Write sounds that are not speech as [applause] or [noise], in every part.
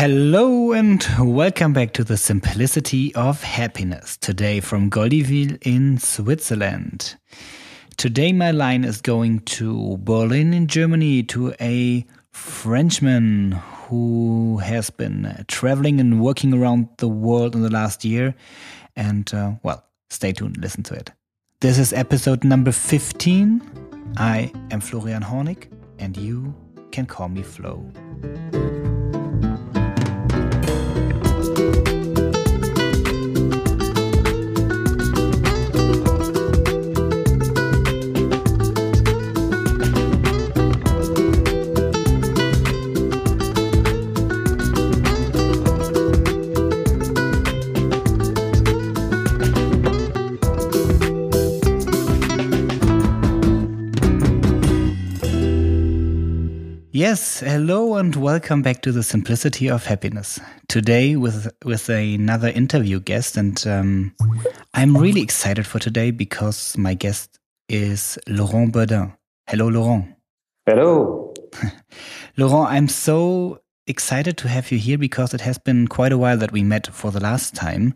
Hello and welcome back to the Simplicity of Happiness. Today from Goldiwil in Switzerland. Today my line is going to Berlin in Germany to a Frenchman who has been traveling and working around the world in the last year. And uh, well, stay tuned, listen to it. This is episode number 15. I am Florian Hornig, and you can call me Floh. Yes, hello and welcome back to the Simplicity of Happiness. Today with with another interview guest, and um, I'm really excited for today because my guest is Laurent Burdin. Hello, Laurent. Hello. [laughs] Laurent, I'm so excited to have you here because it has been quite a while that we met for the last time.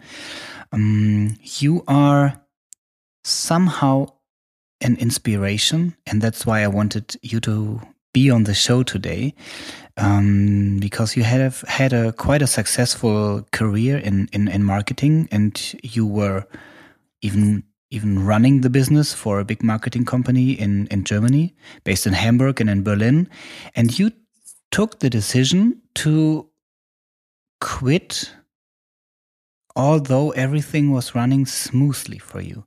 Um, you are somehow an inspiration, and that's why I wanted you to be on the show today um, because you have had a quite a successful career in, in, in marketing and you were even even running the business for a big marketing company in, in Germany, based in Hamburg and in Berlin. And you took the decision to quit, although everything was running smoothly for you.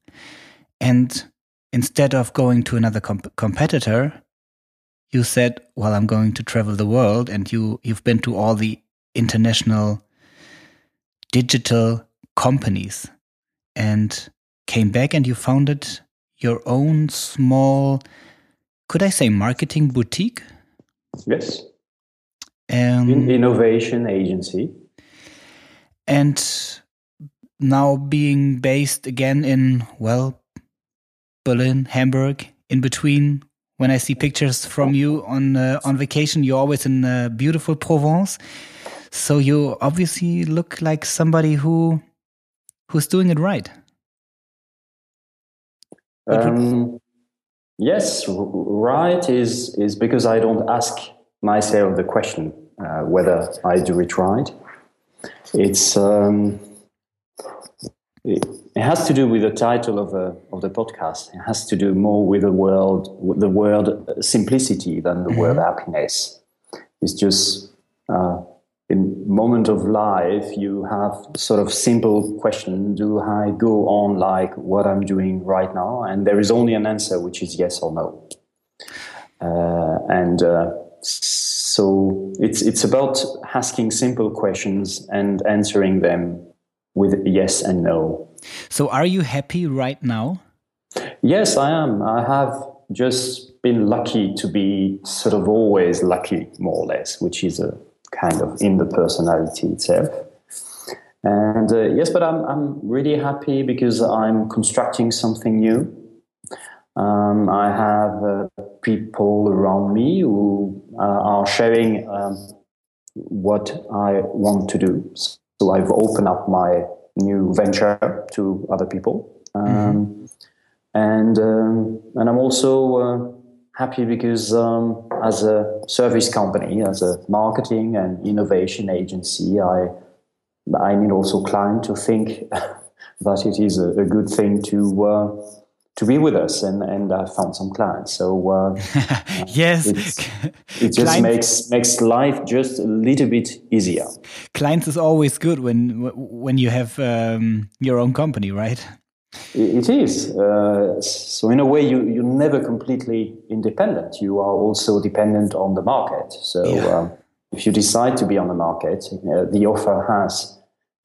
And instead of going to another comp competitor, you said, "Well, I'm going to travel the world," and you you've been to all the international digital companies, and came back and you founded your own small, could I say, marketing boutique? Yes. Um, In innovation agency. And now being based again in well, Berlin, Hamburg, in between when I see pictures from you on uh, on vacation, you're always in uh, beautiful Provence. So you obviously look like somebody who who's doing it right. Um, yes, right is is because I don't ask myself the question uh, whether I do it right. It's um, it, has to do with the title of, uh, of the podcast. It has to do more with the world, with the word simplicity than the mm-hmm. word happiness. It's just uh, in moment of life, you have sort of simple question: Do I go on like what I'm doing right now? And there is only an answer, which is yes or no. Uh, and uh, so it's it's about asking simple questions and answering them with yes and no. So, are you happy right now? Yes, I am. I have just been lucky to be sort of always lucky, more or less, which is a kind of in the personality itself. And uh, yes, but I'm, I'm really happy because I'm constructing something new. Um, I have uh, people around me who uh, are sharing um, what I want to do. So I've opened up my new venture to other people. Um, mm-hmm. And um, and I'm also uh, happy because um, as a service company, as a marketing and innovation agency, I I need also clients to think [laughs] that it is a, a good thing to uh, to be with us and and I found some clients. So uh, [laughs] yes. [laughs] it just clients, makes makes life just a little bit easier. Clients is always good when when you have um, your own company right? It is. Uh, so in a way you you're never completely independent. You are also dependent on the market. So yeah. um, if you decide to be on the market uh, the offer has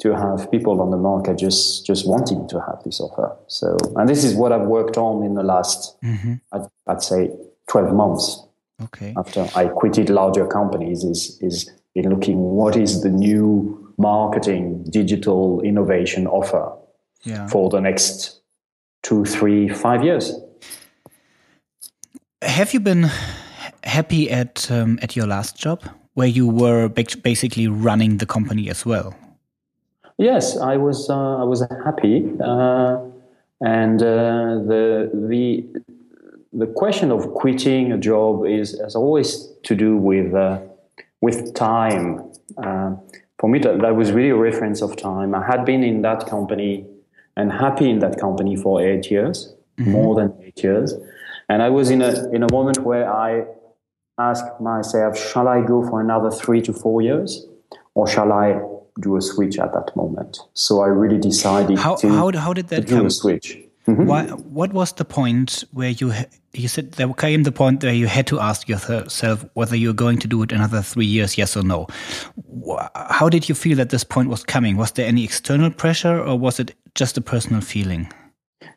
to have people on the market just just wanting to have this offer. So, and this is what I've worked on in the last, mm-hmm. I'd, I'd, say, twelve months. Okay. After I quitted larger companies, is is in looking what is the new marketing digital innovation offer yeah. for the next two, three, five years. Have you been happy at um, at your last job where you were basically running the company as well. Yes, I was. Uh, I was happy, uh, and uh, the the the question of quitting a job is has always to do with uh, with time. For me, that, that was really a reference of time. I had been in that company and happy in that company for eight years, mm-hmm. more than eight years, and I was in a in a moment where I asked myself, shall I go for another three to four years, or shall I do a switch at that moment. So I really decided how, to, how, how did that do come? a switch. Mm-hmm. Why, what was the point where you you said there came the point where you had to ask yourself whether you're going to do it another three years, yes or no? How did you feel that this point was coming? Was there any external pressure, or was it just a personal feeling?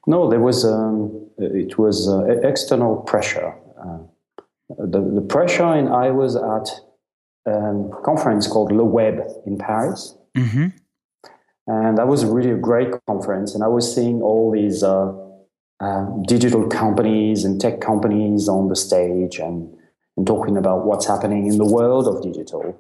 No, there was. Um, it was uh, external pressure. Uh, the, the pressure, and I was at um, conference called Le Web in Paris. Mm-hmm. And that was really a great conference. And I was seeing all these uh, uh, digital companies and tech companies on the stage and, and talking about what's happening in the world of digital.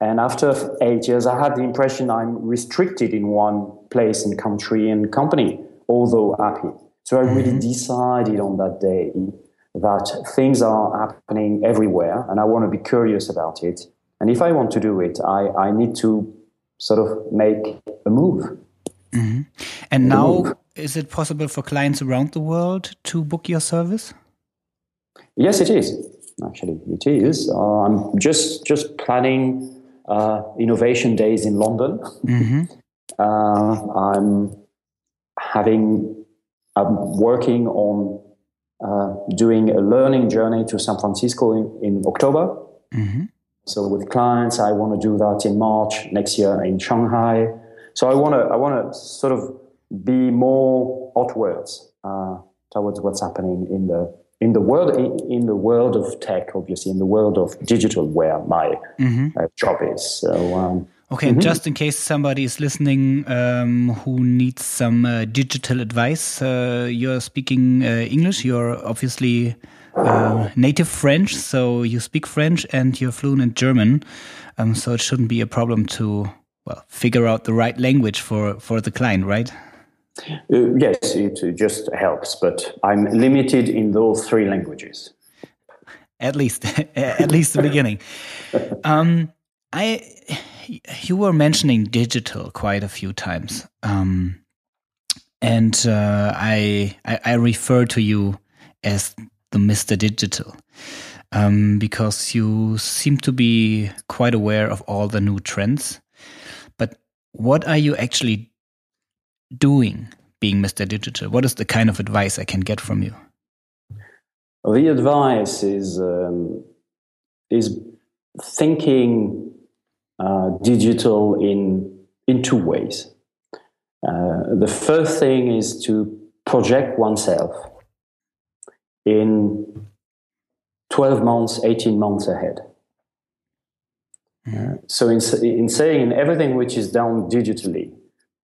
And after eight years, I had the impression I'm restricted in one place and country and company, although happy. So I really mm-hmm. decided on that day that things are happening everywhere and I want to be curious about it. And if I want to do it, I, I need to sort of make a move. Mm-hmm. And a now, move. is it possible for clients around the world to book your service? Yes, it is. Actually, it is. Uh, I'm just just planning uh, innovation days in London. Mm-hmm. [laughs] Uh, I'm having. I'm working on uh, doing a learning journey to San Francisco in, in October. Mm-hmm. So with clients, I want to do that in March next year in Shanghai. So I want to I want to sort of be more outwards uh, towards what's happening in the in the world in, the world of tech, obviously in the world of digital, where my mm-hmm. uh, job is. So. Um, Okay, mm-hmm. just in case somebody is listening um, who needs some uh, digital advice, uh, you're speaking uh, English. You're obviously uh, native French, so you speak French and you're fluent in German. Um, so it shouldn't be a problem to well figure out the right language for for the client, right? Uh, yes, it just helps, but I'm limited in those three languages. At least, [laughs] at least the beginning. Um, I, you were mentioning digital quite a few times, um, and uh, I, I I refer to you as the Mr. Digital um, because you seem to be quite aware of all the new trends. But what are you actually doing being Mr. Digital? What is the kind of advice I can get from you? The advice is um, is thinking uh, digital in in two ways. Uh, the first thing is to project oneself in 12 months, 18 months ahead. Mm-hmm. So, in, in saying everything which is done digitally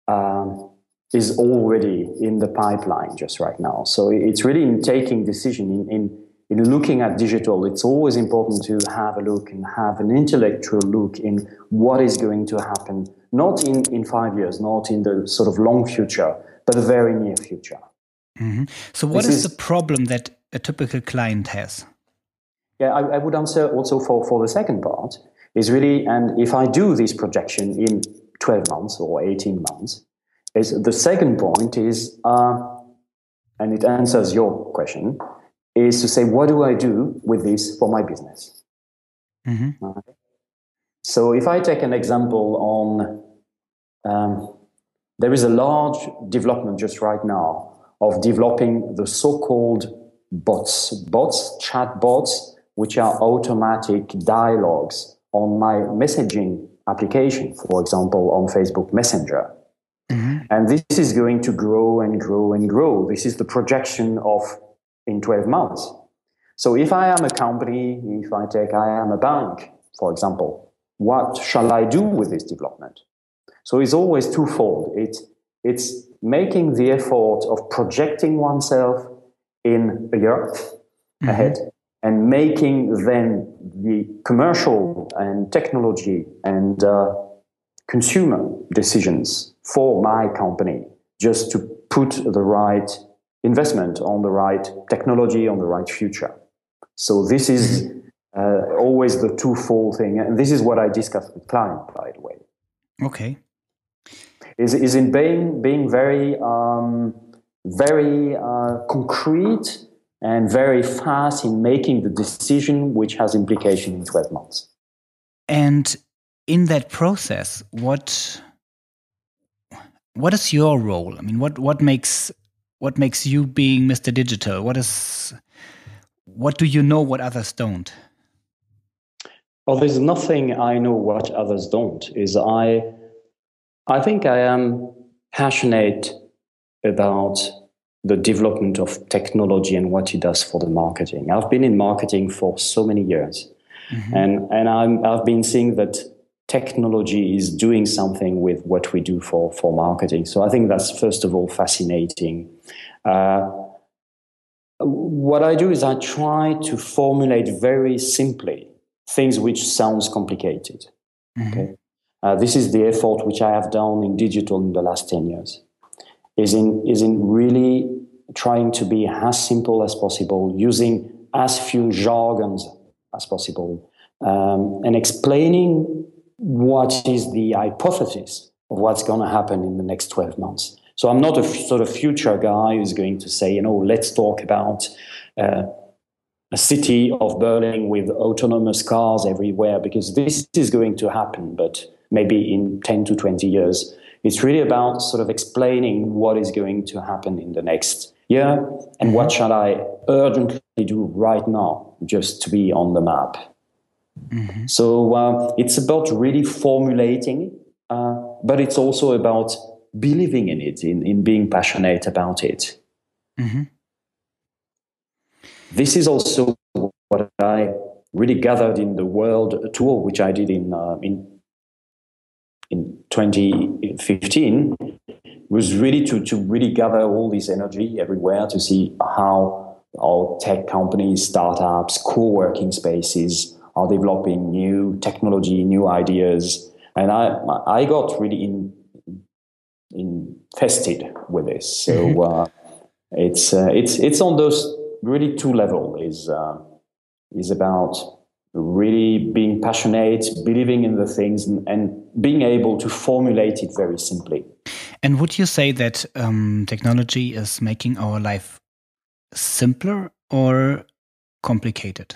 um, is already in the pipeline just right now. So, it's really in taking decision, in, in, in looking at digital, it's always important to have a look and have an intellectual look in what is going to happen, not in, in five years, not in the sort of long future, but the very near future. Mm-hmm. So, what is, is, the problem that a typical client has? Yeah, I, I, would answer also for, for the second part is really, and if I do this projection in 12 months or 18 months, is the second point is, uh, and it answers your question, is to say, what do I do with this for my business? Mm-hmm. So if I take an example on, um, there is a large development just right now of developing the so-called bots, bots, chat bots, which are automatic dialogues on my messaging application, for example, on Facebook Messenger. Mm-hmm. And this is going to grow and grow and grow. This is the projection of in 12 months. So if I am a company, if I take I am a bank, for example, what shall I do with this development? So it's always twofold. It's, it's making the effort of projecting oneself in a year mm-hmm. ahead and making then the commercial and technology and uh, consumer decisions for my company just to put the right investment on the right technology on the right future. So this is uh, always the twofold thing. And this is what i discuss with clients by the way. Okay. Is, is in being being very um, very uh, concrete and very fast in making the decision which has implication in 12 months. And in that process, what what is your role? I mean, what what makes what makes you being Mr. Digital? What is what do you know what others don't? Oh, there's nothing I know what others don't. Is I I think I am passionate about the development of technology and what it does for the marketing. I've been in marketing for so many years, mm-hmm. and and I'm, I've been seeing that technology is doing something with what we do for for marketing. So I think that's first of all fascinating. Uh, what I do is I try to formulate very simply things which sounds complicated. Mm-hmm. Okay, uh, this is the effort which I have done in digital in the last ten years is in is in really trying to be as simple as possible, using as few jargons as possible, um, and explaining what is the hypothesis of what's going to happen in the next 12 months. So I'm not a f- sort of future guy who's going to say, you know, let's talk about uh, a city of Berlin with autonomous cars everywhere, because this is going to happen, but maybe in 10 to 20 years. It's really about sort of explaining what is going to happen in the next year and what mm-hmm. shall I urgently do right now just to be on the map. Mm-hmm. So uh, it's about really formulating, uh, but it's also about believing in it, in, in being passionate about it. Mm-hmm. This is also what I really gathered in the world tour, which I did in uh, in in 2015 was really to, to really gather all this energy everywhere to see how our tech companies, startups, co-working spaces are developing new technology, new ideas. And I, I got really in, infested with this. So mm-hmm. uh, it's, uh, it's, it's on those really two levels is, uh, is about really being passionate, believing in the things, and, and, being able to formulate it very simply. And would you say that um, technology is making our life simpler or complicated?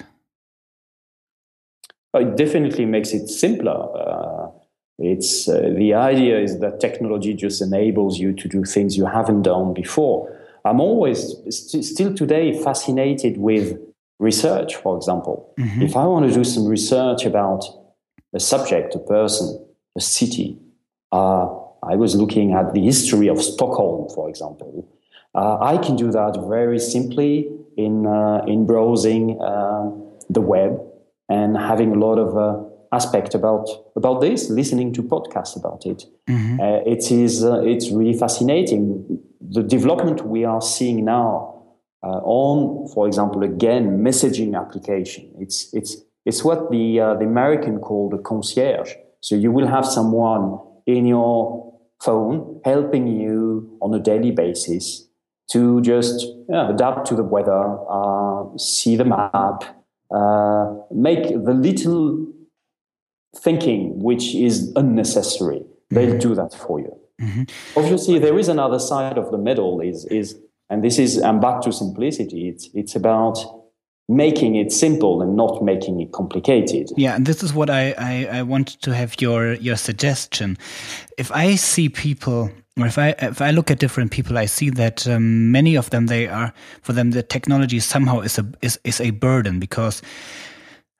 It definitely makes it simpler. Uh, it's uh, the idea is that technology just enables you to do things you haven't done before. I'm always st still today fascinated with research, for example. Mm-hmm. If I want to do some research about a subject, a person, a city, uh, I was looking at the history of Stockholm, for example. Uh, I can do that very simply in uh, in browsing uh, the web and having a lot of uh, aspect about about this, listening to podcasts about it. Mm-hmm. Uh, it is it's really fascinating. The development we are seeing now on, for example, again, messaging application. It's, it's, it's what the, uh, the American call the concierge. So you will have someone in your phone helping you on a daily basis to just yeah, adapt to the weather, uh, see the map, uh, make the little thinking which is unnecessary. They'll mm-hmm. do that for you. Mm-hmm. Obviously, there is another side of the medal. Is is and this is, I'm back to simplicity. It's, it's about making it simple and not making it complicated. Yeah, and this is what I, I, I want to have your, your suggestion. If I see people or if I if I look at different people, I see that um, many of them they are for them the technology somehow is a is, is a burden because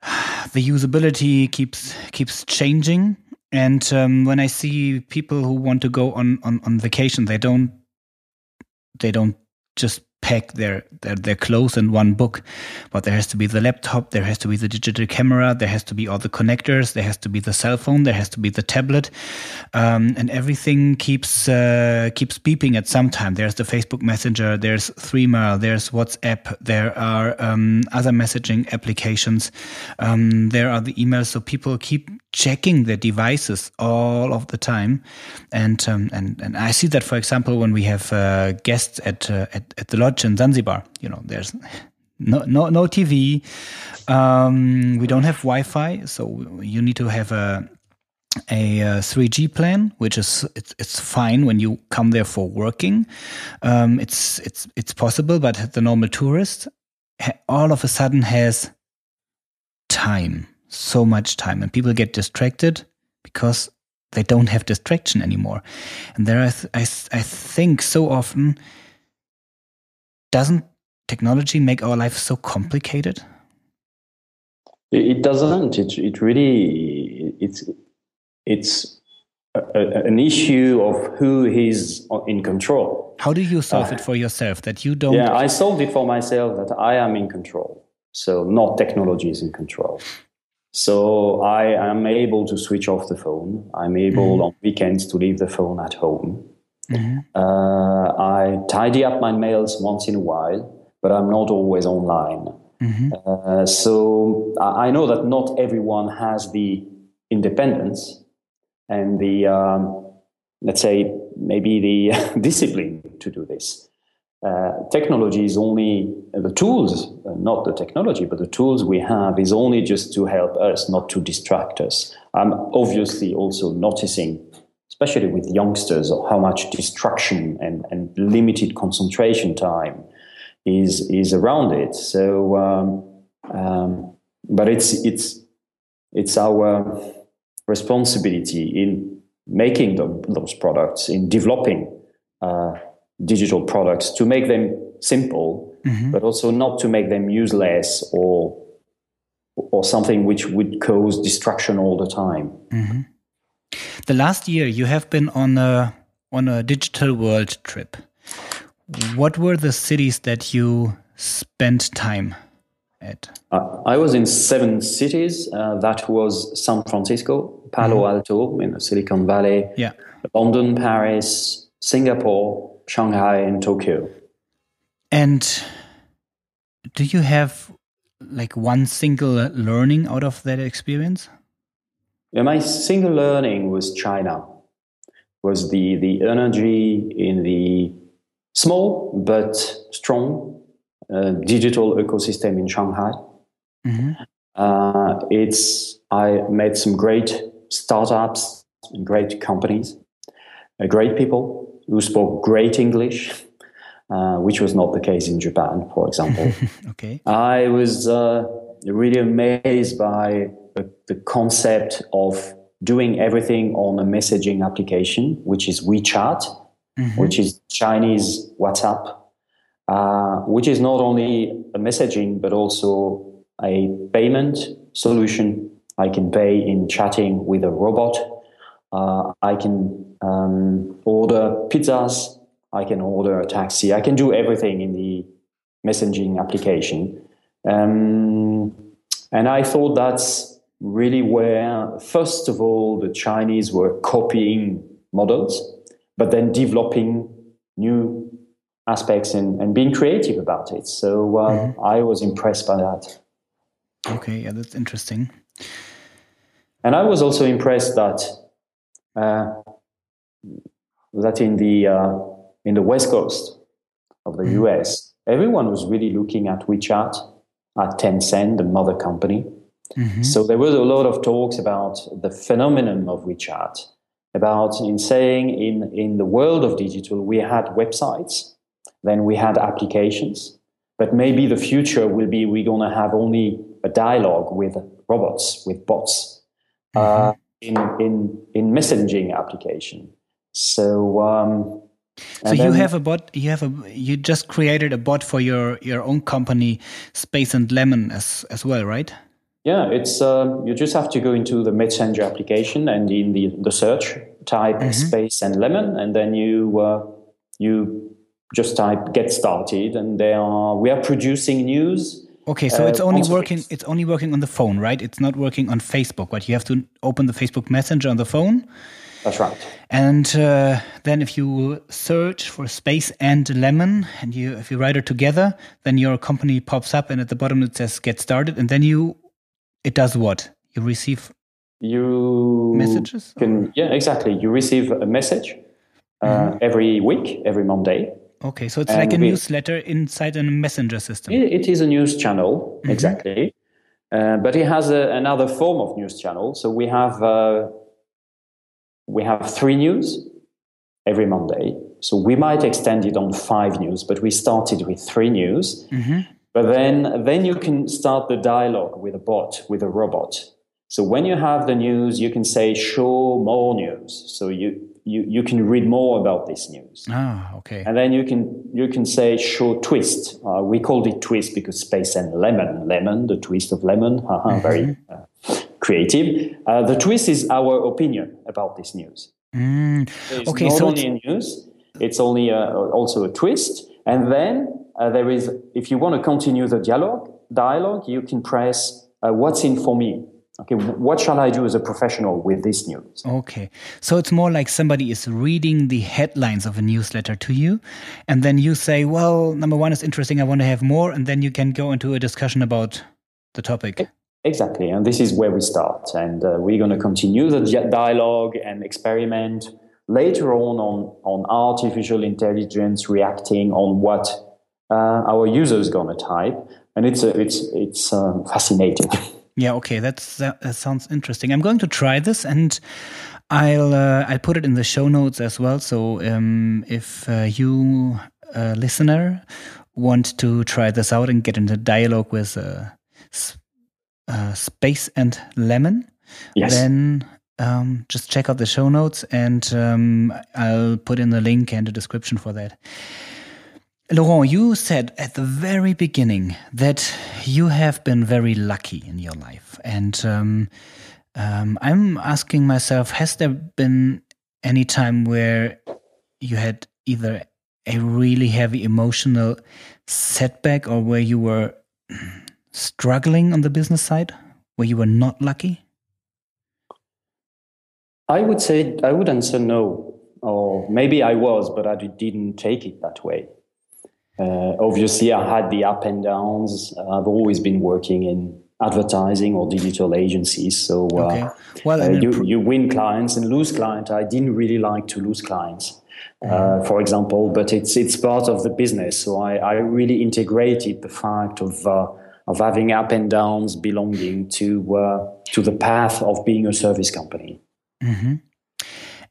[sighs] the usability keeps keeps changing. And um, when I see people who want to go on, on, on vacation, they don't they don't just pack their, their, their clothes in one book. But there has to be the laptop, there has to be the digital camera, there has to be all the connectors, there has to be the cell phone, there has to be the tablet, um, and everything keeps uh, keeps beeping at some time. There's the Facebook Messenger, there's Threema, there's WhatsApp, there are um, other messaging applications, um, there are the emails. So people keep checking their devices all of the time, and um, and and I see that, for example, when we have uh, guests at, uh, at at the lodge in Zanzibar. You know, there's no no no TV. Um, we don't have Wi-Fi, so you need to have a a, a 3G plan, which is it's, it's fine when you come there for working. Um, it's it's it's possible, but the normal tourist all of a sudden has time so much time and people get distracted because they don't have distraction anymore. And there I, th- I, th- I think so often doesn't technology make our life so complicated? It doesn't. It, it really it's it's a, a, an issue of who is in control. How do you solve uh, it for yourself that you don't yeah i solved it for myself that i am in control. So not technology is in control so I am able to switch off the phone. I'm able mm-hmm. on weekends to leave the phone at home. Mm-hmm. Uh, I tidy up my mails once in a while, but I'm not always online. Mm-hmm. Uh, so I know that not everyone has the independence and the, um, let's say, maybe the [laughs] discipline to do this. Uh, technology is only uh, the tools, uh, not the technology, but the tools we have is only just to help us, not to distract us. I'm obviously also noticing, especially with youngsters, how much distraction and, and limited concentration time is is around it. So, um, um, but it's it's it's our responsibility in making the, those products, in developing. Uh, digital products to make them simple, mm-hmm. but also not to make them useless or or something which would cause destruction all the time. Mm-hmm. The last year, you have been on a on a digital world trip. What were the cities that you spent time at? Uh, I was in seven cities. Uh, that was San Francisco, Palo mm-hmm. Alto in the Silicon Valley, yeah. London, Paris, Singapore, Shanghai, and Tokyo. And do you have like one single learning out of that experience? Yeah, my single learning was China. Was the the energy in the small but strong uh, digital ecosystem in Shanghai. Mm-hmm. Uh, it's I met some great startups, great companies, uh, great people, who spoke great English, uh, which was not the case in Japan, for example. [laughs] okay. I was uh, really amazed by the, the, concept of doing everything on a messaging application, which is WeChat, mm-hmm. which is Chinese WhatsApp, uh, which is not only a messaging but also a payment solution. I can pay in chatting with a robot. Uh, I can um, order pizzas. I can order a taxi. I can do everything in the messaging application. Um, and I thought that's really where, first of all, the Chinese were copying models, but then developing new aspects and, and being creative about it. So uh, mm-hmm. I was impressed by that. Okay, yeah, that's interesting. And I was also impressed that that in the uh, in the west coast of the mm-hmm. US, everyone was really looking at WeChat, at Tencent, the mother company. Mm-hmm. So there was a lot of talks about the phenomenon of WeChat, about in saying in in the world of digital we had websites, then we had applications, but maybe the future will be we're gonna have only a dialogue with robots, with bots. Mm-hmm. Uh, in in in messaging application. So. Um, so you have a bot. You have a. You just created a bot for your your own company, Space and Lemon, as as well, right? Yeah, it's uh, you just have to go into the Messenger application and in the the search type mm -hmm. Space and Lemon, and then you uh, you just type "get started," and they are we are producing news. Okay, so uh, it's only working. It's only working on the phone, right? It's not working on Facebook, but you have to open the Facebook Messenger on the phone. That's right. And uh, then if you search for space and lemon, and you if you write it together, then your company pops up, and at the bottom it says "get started," and then you it does what? You receive you messages. Can, yeah, exactly. You receive a message uh, mm-hmm. every week, every Monday. Okay, so it's and like a we, newsletter inside a messenger system. it, is a news channel, mm-hmm. exactly. Uh, but it has a, another form of news channel. So we have uh, we have three news every Monday. So we might extend it on five news, but we started with three news. Mm-hmm. But then, then you can start the dialogue with a bot, with a robot. So when you have the news, you can say, show more news. So you, you, you can read more about this news. Ah, okay. And then you can, you can say, show twist. Uh, we called it twist because space and lemon, lemon, the twist of lemon. [laughs] mm-hmm. Very uh, creative. Uh, the twist is our opinion about this news. Mm. Okay, not so only a news, it's only a, also a twist. And then uh, there is, if you want to continue the dialogue, dialogue, you can press uh, "What's in for me." Okay, what shall I do as a professional with this news? Okay, so it's more like somebody is reading the headlines of a newsletter to you, and then you say, "Well, number one is interesting. I want to have more," and then you can go into a discussion about the topic. Exactly, and this is where we start, and uh, we're going to continue the dialogue and experiment later on on on artificial intelligence reacting on what uh, our users going to type, and it's uh, it's it's um, fascinating. [laughs] Yeah, okay, that's that, that, sounds interesting. I'm going to try this, and I'll uh, I'll put it in the show notes as well. So um, if uh, you uh, listener want to try this out and get into dialogue with uh, uh, Space and Lemon, yes. then um, just check out the show notes, and um, I'll put in the link and the description for that. Laurent, you said at the very beginning that you have been very lucky in your life. And um, um, I'm asking myself has there been any time where you had either a really heavy emotional setback or where you were struggling on the business side, where you were not lucky? I would say, I would answer no. Or maybe I was, but I didn't take it that way. Uh, obviously, I had the up and downs. I've always been working in advertising or digital agencies. So, uh, okay. well, uh, you, you win clients and lose clients. I didn't really like to lose clients, mm. for example, but it's it's part of the business. So I, I really integrated the fact of uh, of having up and downs belonging to uh, to the path of being a service company. Mm-hmm.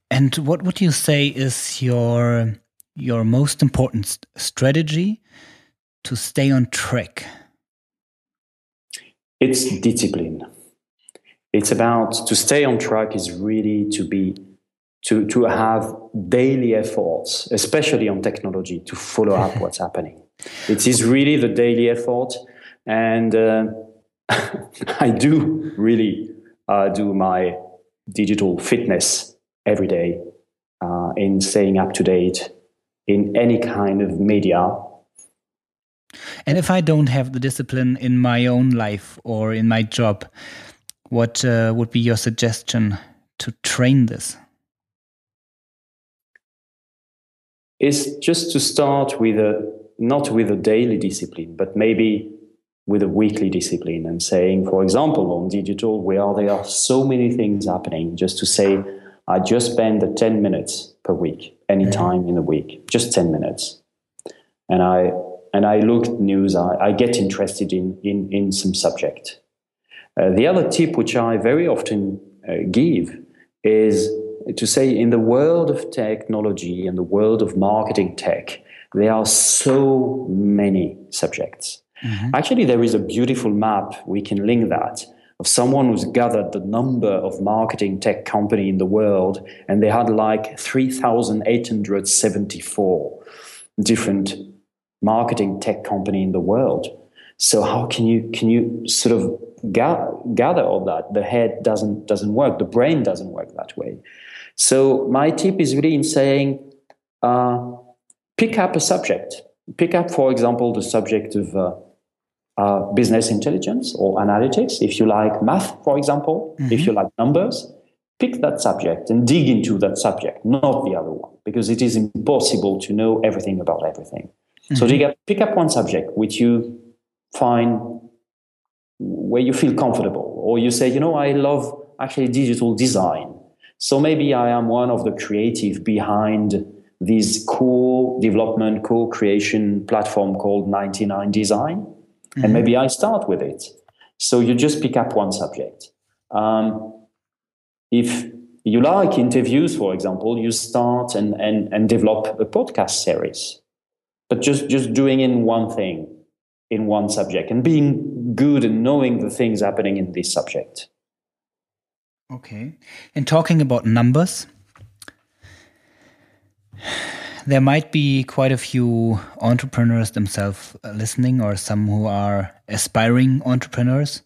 And what would you say is your your most important strategy to stay on track? It's discipline. It's about to stay on track is really to be to to have daily efforts, especially on technology, to follow up [laughs] what's happening. It is really the daily effort, and uh, [laughs] I do really uh, do my digital fitness every day uh, in staying up to date in any kind of media. And if I don't have the discipline in my own life or in my job, what uh, would be your suggestion to train this? Is just to start with a not with a daily discipline, but maybe with a weekly discipline and saying, for example, on digital, where there are so many things happening, just to say, I just spend the 10 minutes per week, any mm-hmm. time in the week, just 10 minutes. And I, and I look at news, I, I get interested in, in, in some subject. Uh, the other tip, which I very often uh, give, is to say in the world of technology and the world of marketing tech, there are so many subjects. Mm-hmm. Actually, there is a beautiful map. We can link that of someone who's gathered the number of marketing tech company in the world, and they had like 3,874 different marketing tech company in the world. So how can you can you sort of ga- gather all that? The head doesn't doesn't work. The brain doesn't work that way. So my tip is really in saying, uh, pick up a subject. Pick up, for example, the subject of uh, uh, business intelligence or analytics. If you like math, for example, mm-hmm. if you like numbers, pick that subject and dig into that subject, not the other one, because it is impossible to know everything about everything. Mm-hmm. So dig up, pick up one subject which you find where you feel comfortable, or you say, you know, I love actually digital design. So maybe I am one of the creative behind this co-development, co-creation platform called 99 Design. Mm-hmm. And maybe I start with it. So you just pick up one subject. Um, if you like interviews, for example, you start and, and, and develop a podcast series. But just, just doing in one thing, in one subject, and being good and knowing the things happening in this subject. Okay. And talking about numbers, there might be quite a few entrepreneurs themselves listening, or some who are aspiring entrepreneurs.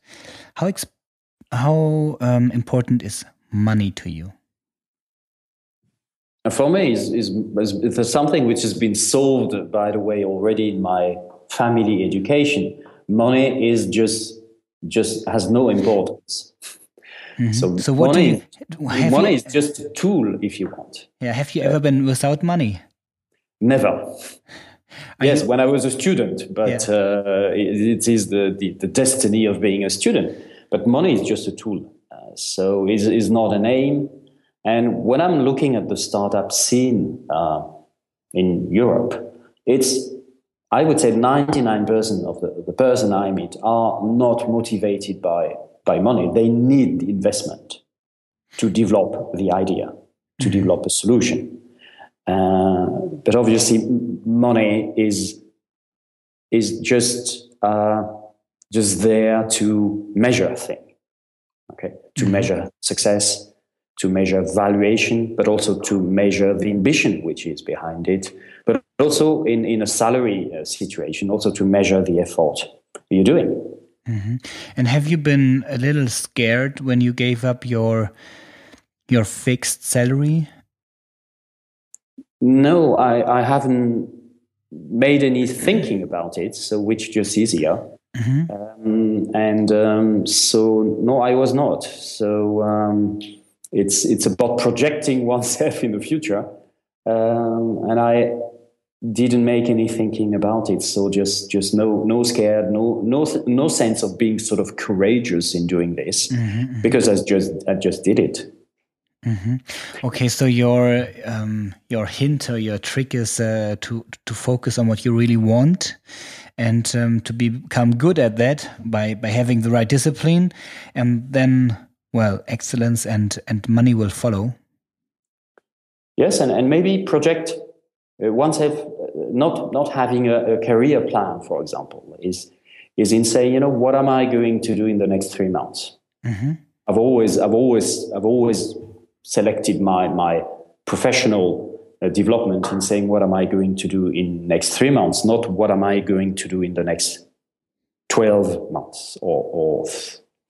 How how um, important is money to you? For me, is is is something which has been solved, by the way, already in my family education. Money is just just has no importance. Mm-hmm. So, so what money, do you, money you, is just a tool, if you want. Yeah. Have you ever been without money? Never. Are yes, you, when I was a student, but yeah. uh, it, it is the, the, the destiny of being a student. But money is just a tool. Uh, so it's, it's not an aim. And when I'm looking at the startup scene uh, in Europe, it's I would say 99% of the, the person I meet are not motivated by, by money. They need investment to develop the idea, to develop a solution. Uh, but obviously, money is is just uh, just there to measure a thing, okay? To mm-hmm. measure success, to measure valuation, but also to measure the ambition which is behind it, but also in, in a salary uh, situation, also to measure the effort you're doing. Mm-hmm. And have you been a little scared when you gave up your your fixed salary? No, I, I haven't made any thinking about it, so which just easier. Mm-hmm. Um, and um, so no, I was not. So um, it's it's about projecting [laughs] oneself in the future, um, and I didn't make any thinking about it. So just just no no scared, no no no sense of being sort of courageous in doing this mm-hmm, mm-hmm. because I just I just did it. Mm-hmm. Okay, so your um, your hint or your trick is uh, to to focus on what you really want, and um, to become good at that by by having the right discipline, and then well, excellence and and money will follow. Yes, and and maybe project uh, once have uh, not not having a, a career plan, for example, is is in saying, you know, what am I going to do in the next three months? Mm-hmm. I've always I've always I've always selected my my professional uh, development in saying what am I going to do in next three months, not what am I going to do in the next twelve months or, or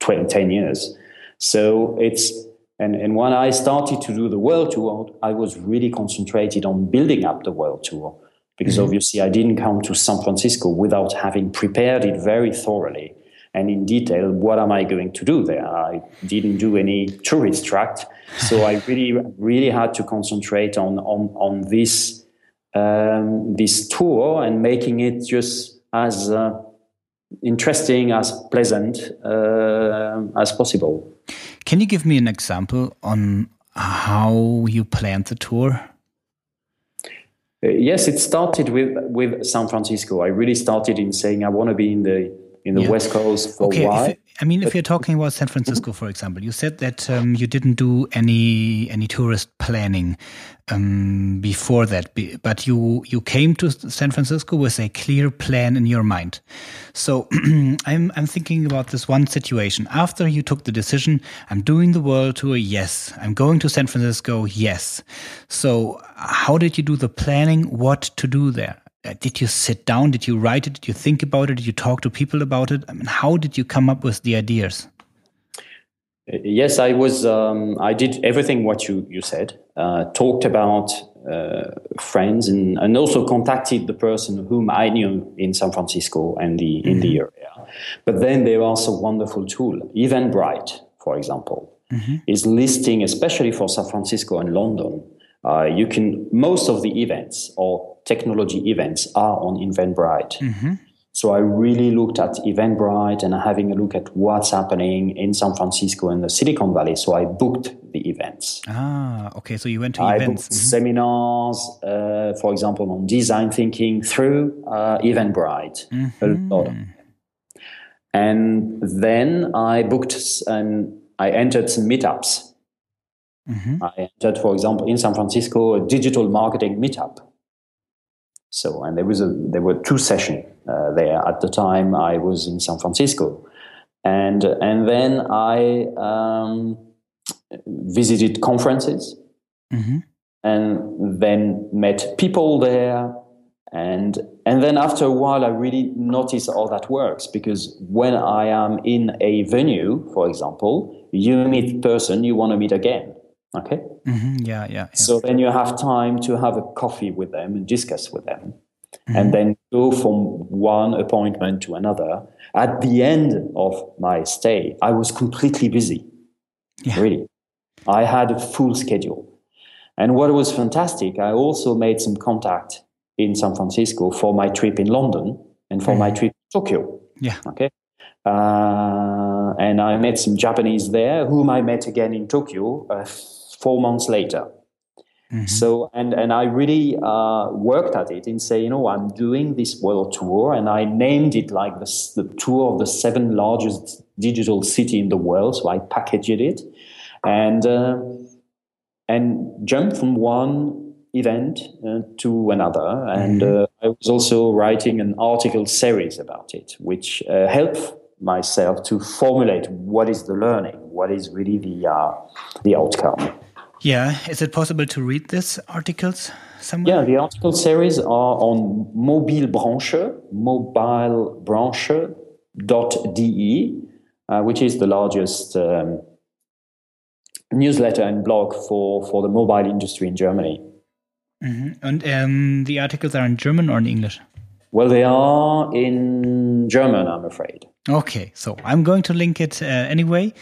20, 10 years. So it's and, and when I started to do the world tour, I was really concentrated on building up the world tour because mm-hmm. obviously I didn't come to San Francisco without having prepared it very thoroughly and in detail what am I going to do there. I didn't do any tourist tract, so I [laughs] really really had to concentrate on on on this um, this tour and making it just as uh, interesting as pleasant uh, as possible. Can you give me an example on how you planned the tour? Uh, yes, it started with with San Francisco. I really started in saying I want to be in the in the yeah. West Coast for okay, a while. If, I mean, if you're talking about San Francisco, for example, you said that um, you didn't do any any tourist planning um, before that, but you you came to San Francisco with a clear plan in your mind. So [clears throat] I'm I'm thinking about this one situation. After you took the decision, I'm doing the world tour. Yes, I'm going to San Francisco. Yes. So how did you do the planning? What to do there? Uh, did you sit down? Did you write it? Did you think about it? Did you talk to people about it? I mean, how did you come up with the ideas? Uh, yes, I was. Um, I did everything what you you said. Uh, talked about uh, friends and, and also contacted the person whom I knew in San Francisco and the mm-hmm. in the mm-hmm. area. But then there are also wonderful tool. Eventbrite, for example, mm-hmm. is listing, especially for San Francisco and London. Uh, you can most of the events or technology events are on Eventbrite. Mm-hmm. So I really looked at Eventbrite and having a look at what's happening in San Francisco and the Silicon Valley. So I booked the events. Ah, okay. So you went to I events. Booked mm-hmm. seminars, uh, for example, on design thinking through uh, Eventbrite. Mm-hmm. A lot. And then I booked and I entered some meetups. Mm-hmm. I entered, for example, in San Francisco, a digital marketing meetup. So, and there was a there were two sessions uh, there at the time. I was in San Francisco, and and then I um, visited conferences, mm-hmm. and then met people there, and and then after a while, I really noticed how that works because when I am in a venue, for example, you meet person you want to meet again. Okay. Mm-hmm. Yeah, yeah, yeah. So then you have time to have a coffee with them and discuss with them. Mm-hmm. And then go from one appointment to another. At the end of my stay, I was completely busy. Yeah. Really. I had a full schedule. And what was fantastic, I also made some contact in San Francisco for my trip in London and for mm-hmm. my trip to Tokyo. Yeah. Okay. Uh, and I met some Japanese there, whom I met again in Tokyo uh, four months later. Mm-hmm. So, and, and I really uh, worked at it and say, you know, I'm doing this world tour, and I named it like the, the tour of the seven largest digital city in the world. So I packaged it and uh, and jumped from one event uh, to another. And mm-hmm. Uh, I was also writing an article series about it, which uh, helped myself to formulate what is the learning, what is really the uh, the outcome. Yeah, is it possible to read these articles somewhere? Yeah, the article series are on Mobile Branche, mobilbranche.de, uh, which is the largest um, newsletter and blog for, for the mobile industry in Germany. Mm-hmm. And um, the articles are in German or in English? Well, they are in German, I'm afraid. Okay, so I'm going to link it uh, anyway,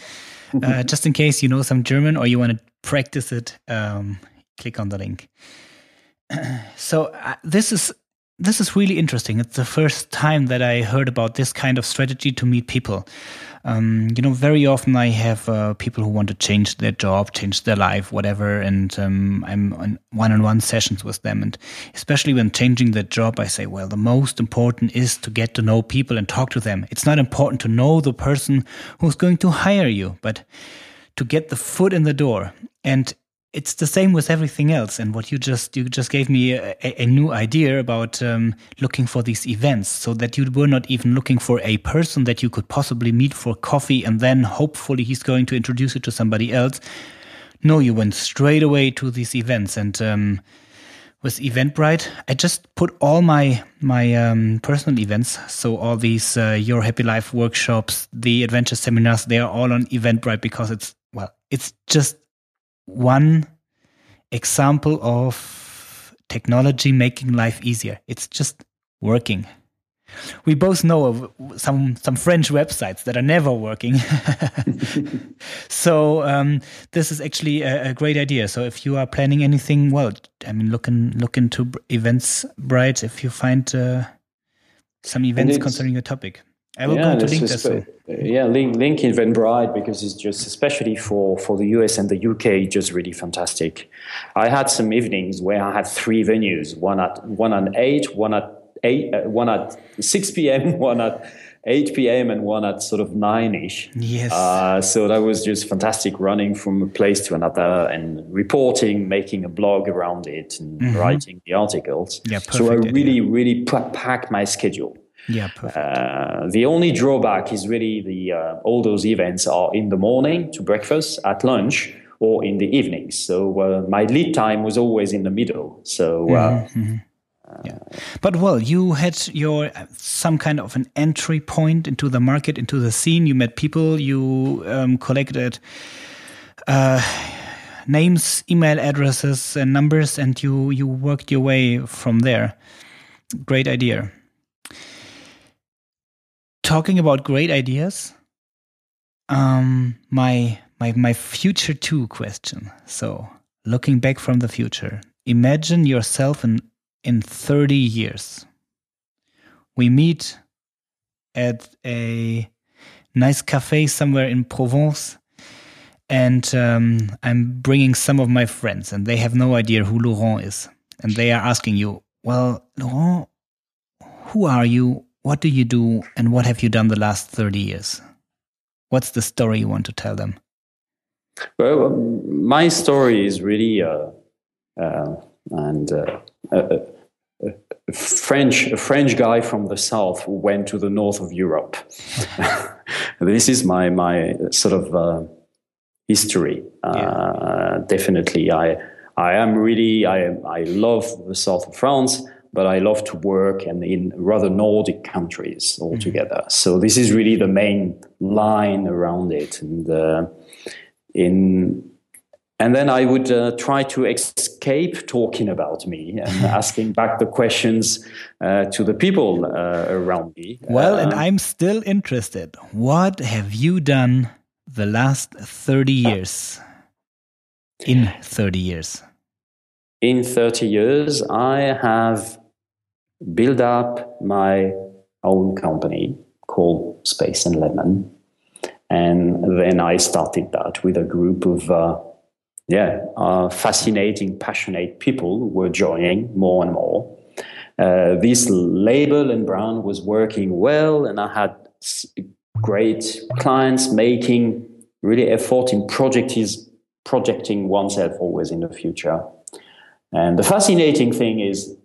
uh, just in case you know some German or you want to practice it, um, click on the link. [clears throat] so uh, this is this is really interesting. It's the first time that I heard about this kind of strategy to meet people. Um, you know, very often I have uh, people who want to change their job, change their life, whatever, and um, I'm on one-on-one sessions with them. And especially when changing their job, I say, well, the most important is to get to know people and talk to them. It's not important to know the person who's going to hire you, but to get the foot in the door. And it's the same with everything else. And what you just you just gave me a, a new idea about um, looking for these events, so that you were not even looking for a person that you could possibly meet for coffee, and then hopefully he's going to introduce you to somebody else. No, you went straight away to these events, and um, with Eventbrite, I just put all my my um, personal events, so all these uh, Your Happy Life workshops, the adventure seminars, they are all on Eventbrite because it's well, it's just one example of technology making life easier. It's just working. We both know of some some French websites that are never working. [laughs] [laughs] so um, this is actually a, a, great idea. So if you are planning anything, well, I mean, look in, look into events bright if you find uh, some events concerning your topic. I will yeah, go to yeah, link link Eventbrite because it's just especially for for the US and the UK, just really fantastic. I had some evenings where I had three venues: one at one at eight, one at eight, uh, one at six p.m., [laughs] one at 8 p.m. and one at sort of nine ish. Yes. Uh, so that was just fantastic running from a place to another and reporting, making a blog around it and mm-hmm. writing the articles. Yeah, perfect so I really, idea. really packed my schedule. Yeah, perfect. Uh, the only drawback is really the uh, all those events are in the morning to breakfast, at lunch, or in the evenings. So uh, my lead time was always in the middle. So. Uh, mm-hmm, mm-hmm. Yeah. But well, you had your some kind of an entry point into the market, into the scene. You met people, you um, collected uh, names, email addresses, and numbers, and you you worked your way from there. Great idea. Talking about great ideas, um, my my my future two question. So looking back from the future, imagine yourself in in thirty years. We meet at a nice cafe somewhere in Provence and um, I'm bringing some of my friends, and they have no idea who Laurent is, and they are asking you, "Well, Laurent, who are you? What do you do? And what have you done the last thirty years? What's the story you want to tell them?" Well, um, my story is really, uh, uh, and uh, a, a French a French guy from the south who went to the north of Europe. [laughs] this is my my sort of uh, history. Yeah. Uh, definitely, I I am really I I love the south of France, but I love to work and in rather Nordic countries altogether. Mm-hmm. So this is really the main line around it, and uh, in and then I would uh, try to escape talking about me and [laughs] asking back the questions uh, to the people uh, around me. Well, and uh, I'm still interested. What have you done the last 30 years? In 30 years? In 30 years, I have built up my own company called Space and Lemon. And then I started that with a group of, uh, yeah, uh, fascinating, passionate people who were joining more and more. Uh, this label and brand was working well, and I had great clients making really effort in project is projecting oneself always in the future. And the fascinating thing is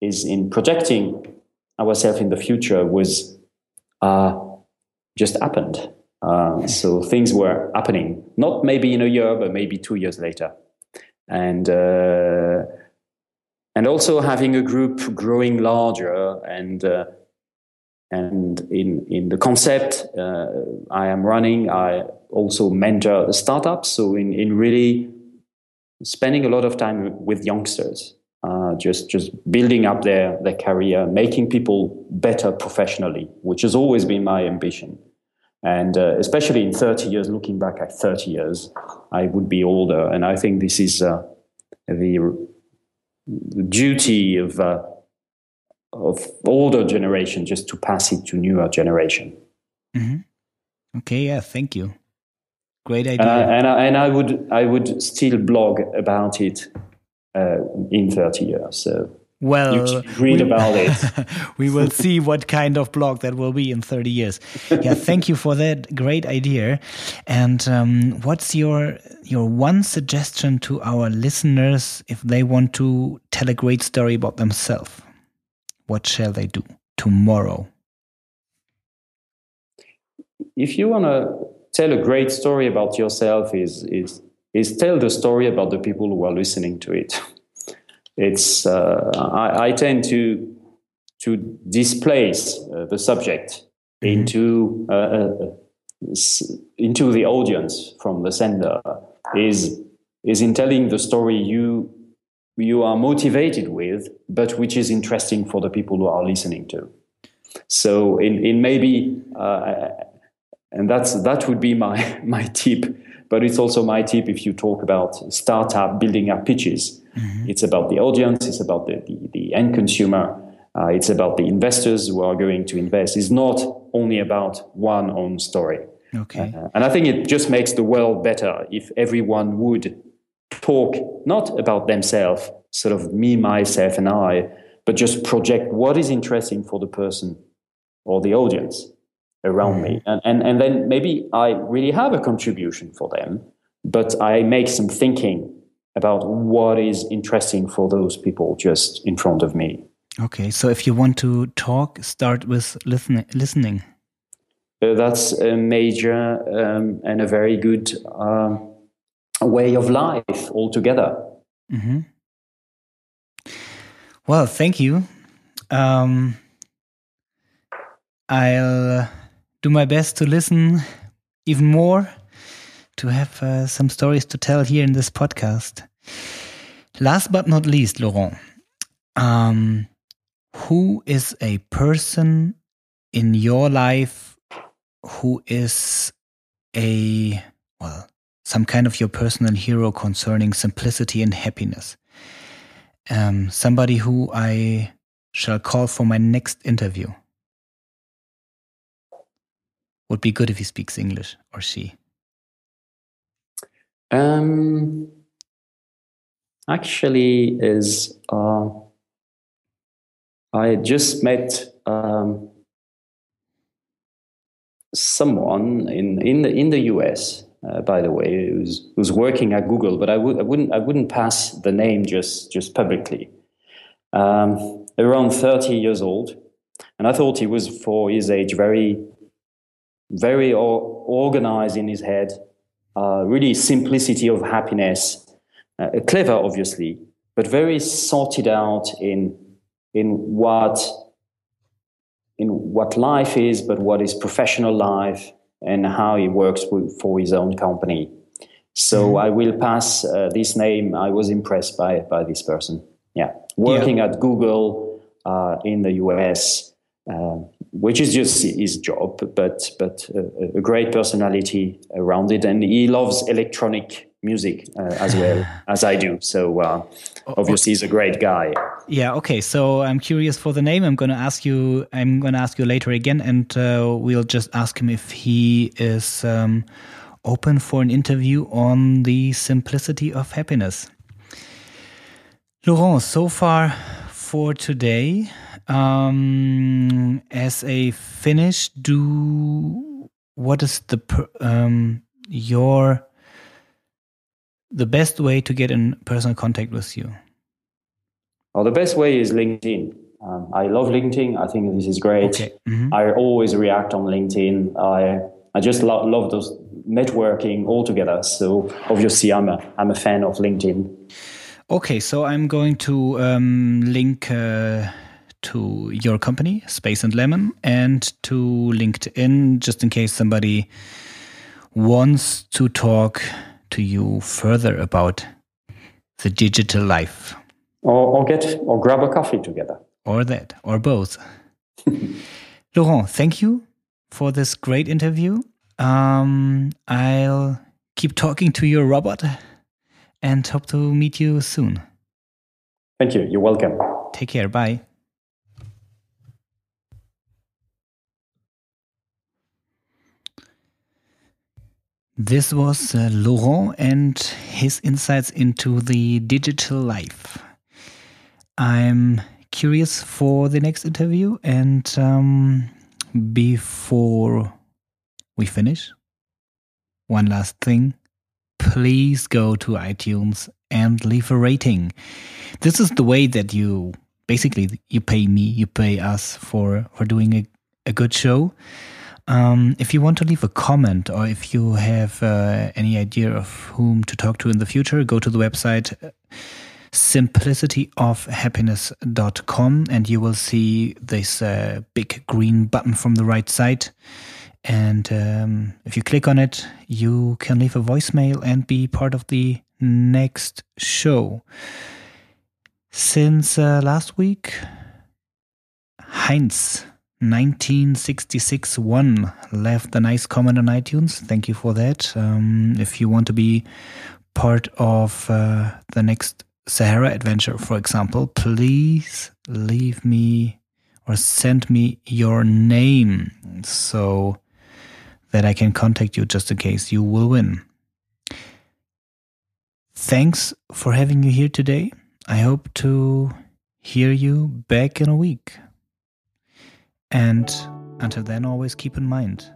is in projecting ourselves in the future was uh, just happened. Uh, so things were happening, not maybe in a year, but maybe two years later, and uh, and also having a group growing larger and uh, and in, in the concept uh, I am running, I also mentor startups. So in, in really spending a lot of time with youngsters, uh, just just building up their, their career, making people better professionally, which has always been my ambition. And uh, especially in 30 years, looking back at 30 years, I would be older. And I think this is uh, the, the duty of uh, of older generation just to pass it to newer generation. Mm-hmm. Okay, yeah, thank you. Great idea. And I, and I, and I would I would still blog about it uh, in thirty years. So well, read we, about it. [laughs] we will see what kind of blog that will be in 30 years. Yeah, thank you for that great idea. And um, what's your your one suggestion to our listeners if they want to tell a great story about themselves? What shall they do tomorrow? If you want to tell a great story about yourself, is is is tell the story about the people who are listening to it. It's uh, I, I, tend to to displace uh, the subject mm-hmm. into uh, uh into the audience from the sender is is in telling the story you you are motivated with, but which is interesting for the people who are listening to. So, in, in maybe, uh, and that's that would be my [laughs] my tip. But it's also my tip if you talk about startup building up pitches. Mm-hmm. It's about the audience. It's about the the, the end consumer. Uh, it's about the investors who are going to invest. It's not only about one own story. Okay. Uh, and I think it just makes the world better if everyone would talk not about themselves, sort of me, myself, and I, but just project what is interesting for the person or the audience around me. Mm-hmm. And, and, and then maybe I really have a contribution for them, but I make some thinking about what is interesting for those people just in front of me. Okay, so if you want to talk, start with listen, listening. Uh, that's a major um, and a very good um, way of life altogether. Mm-hmm. Well, thank you. Um, I'll do my best to listen even more to have uh, some stories to tell here in this podcast. Last but not least, Laurent, um, who is a person in your life who is a, well, some kind of your personal hero concerning simplicity and happiness? Um, somebody who I shall call for my next interview. Would be good if he speaks English or she. Um, actually, is uh, I just met um, someone in in the in the US. Uh, by the way, who's who's working at Google, but I would I wouldn't I wouldn't pass the name just just publicly. Um, around thirty years old, and I thought he was for his age very very organized in his head, uh, really simplicity of happiness, uh, clever obviously, but very sorted out in in what in what life is, but what is professional life and how he works with, for his own company. So mm-hmm. I will pass uh, this name. I was impressed by by this person. Yeah, working yeah. at Google uh, in the US. Uh, which is just his job, but but a, a, great personality around it, and he loves electronic music uh, as well [sighs] as I do. So uh, obviously, he's a great guy. Yeah. Okay. So I'm curious for the name. I'm going to ask you. I'm going to ask you later again, and uh, we'll just ask him if he is um, open for an interview on the simplicity of happiness. Laurent, so far for today. Um, as a finish, do what is the um, your the best way to get in personal contact with you? Well, the best way is LinkedIn. Um, I love LinkedIn. I think this is great. Okay. Mm-hmm. I always react on LinkedIn. I I just lo- love those networking altogether. So obviously, I'm a I'm a fan of LinkedIn. Okay, so I'm going to um, link. Uh, to your company, Space and Lemon, and to LinkedIn, just in case somebody wants to talk to you further about the digital life. Or, or get or grab a coffee together. Or that, or both. [laughs] Laurent, thank you for this great interview. Um, I'll keep talking to your robot and hope to meet you soon. Thank you. You're welcome. Take care. Bye. This was uh, Laurent and his insights into the digital life. I'm curious for the next interview, and um, before we finish, one last thing please go to iTunes and leave a rating. This is the way that you basically you pay me, you pay us for for doing a, a good show. Um, if you want to leave a comment or if you have uh, any idea of whom to talk to in the future, go to the website uh, simplicityofhappiness.com and you will see this uh, big green button from the right side. And um, if you click on it, you can leave a voicemail and be part of the next show. Since uh, last week, Heinz 1966 one left a nice comment on iTunes. Thank you for that. Um, if you want to be part of uh, the next Sahara adventure, for example, please leave me or send me your name so that I can contact you just in case you will win. Thanks for having you here today. I hope to hear you back in a week. And until then, always keep in mind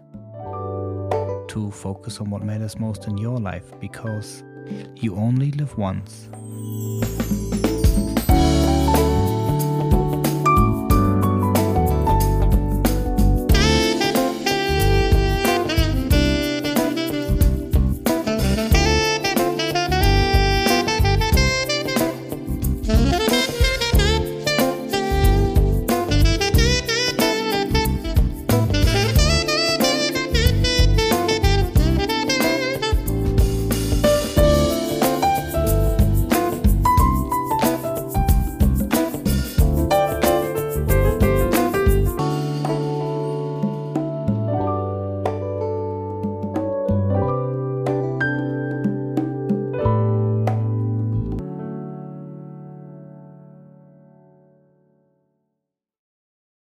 to focus on what matters most in your life because you only live once.